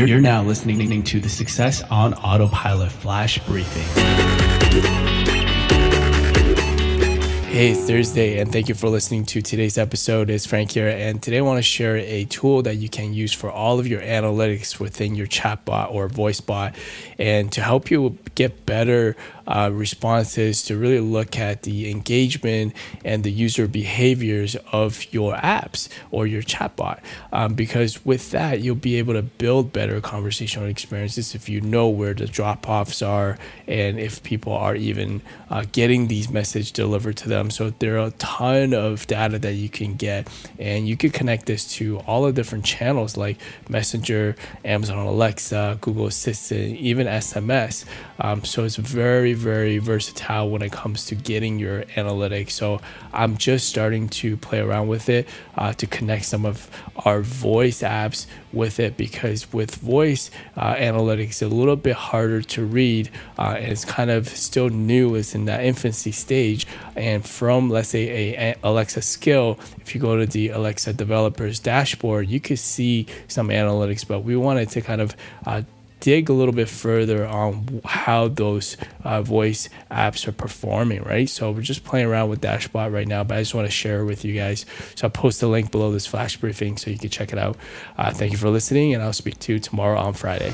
You're, you're now listening to the Success on Autopilot Flash Briefing. Hey, it's Thursday, and thank you for listening to today's episode. It's Frank here, and today I want to share a tool that you can use for all of your analytics within your chatbot or voice bot, and to help you get better uh, responses to really look at the engagement and the user behaviors of your apps or your chatbot. Um, because with that, you'll be able to build better conversational experiences if you know where the drop offs are and if people are even uh, getting these messages delivered to them. So there are a ton of data that you can get, and you can connect this to all the different channels like Messenger, Amazon Alexa, Google Assistant, even SMS. Um, so it's very, very versatile when it comes to getting your analytics. So I'm just starting to play around with it uh, to connect some of our voice apps with it because with voice uh, analytics, a little bit harder to read uh, and it's kind of still new. It's in that infancy stage. And from, let's say, a, Alexa skill, if you go to the Alexa developers dashboard, you could see some analytics, but we wanted to kind of uh, dig a little bit further on how those uh, voice apps are performing, right? So we're just playing around with Dashbot right now, but I just want to share with you guys. So I'll post a link below this flash briefing so you can check it out. Uh, thank you for listening, and I'll speak to you tomorrow on Friday.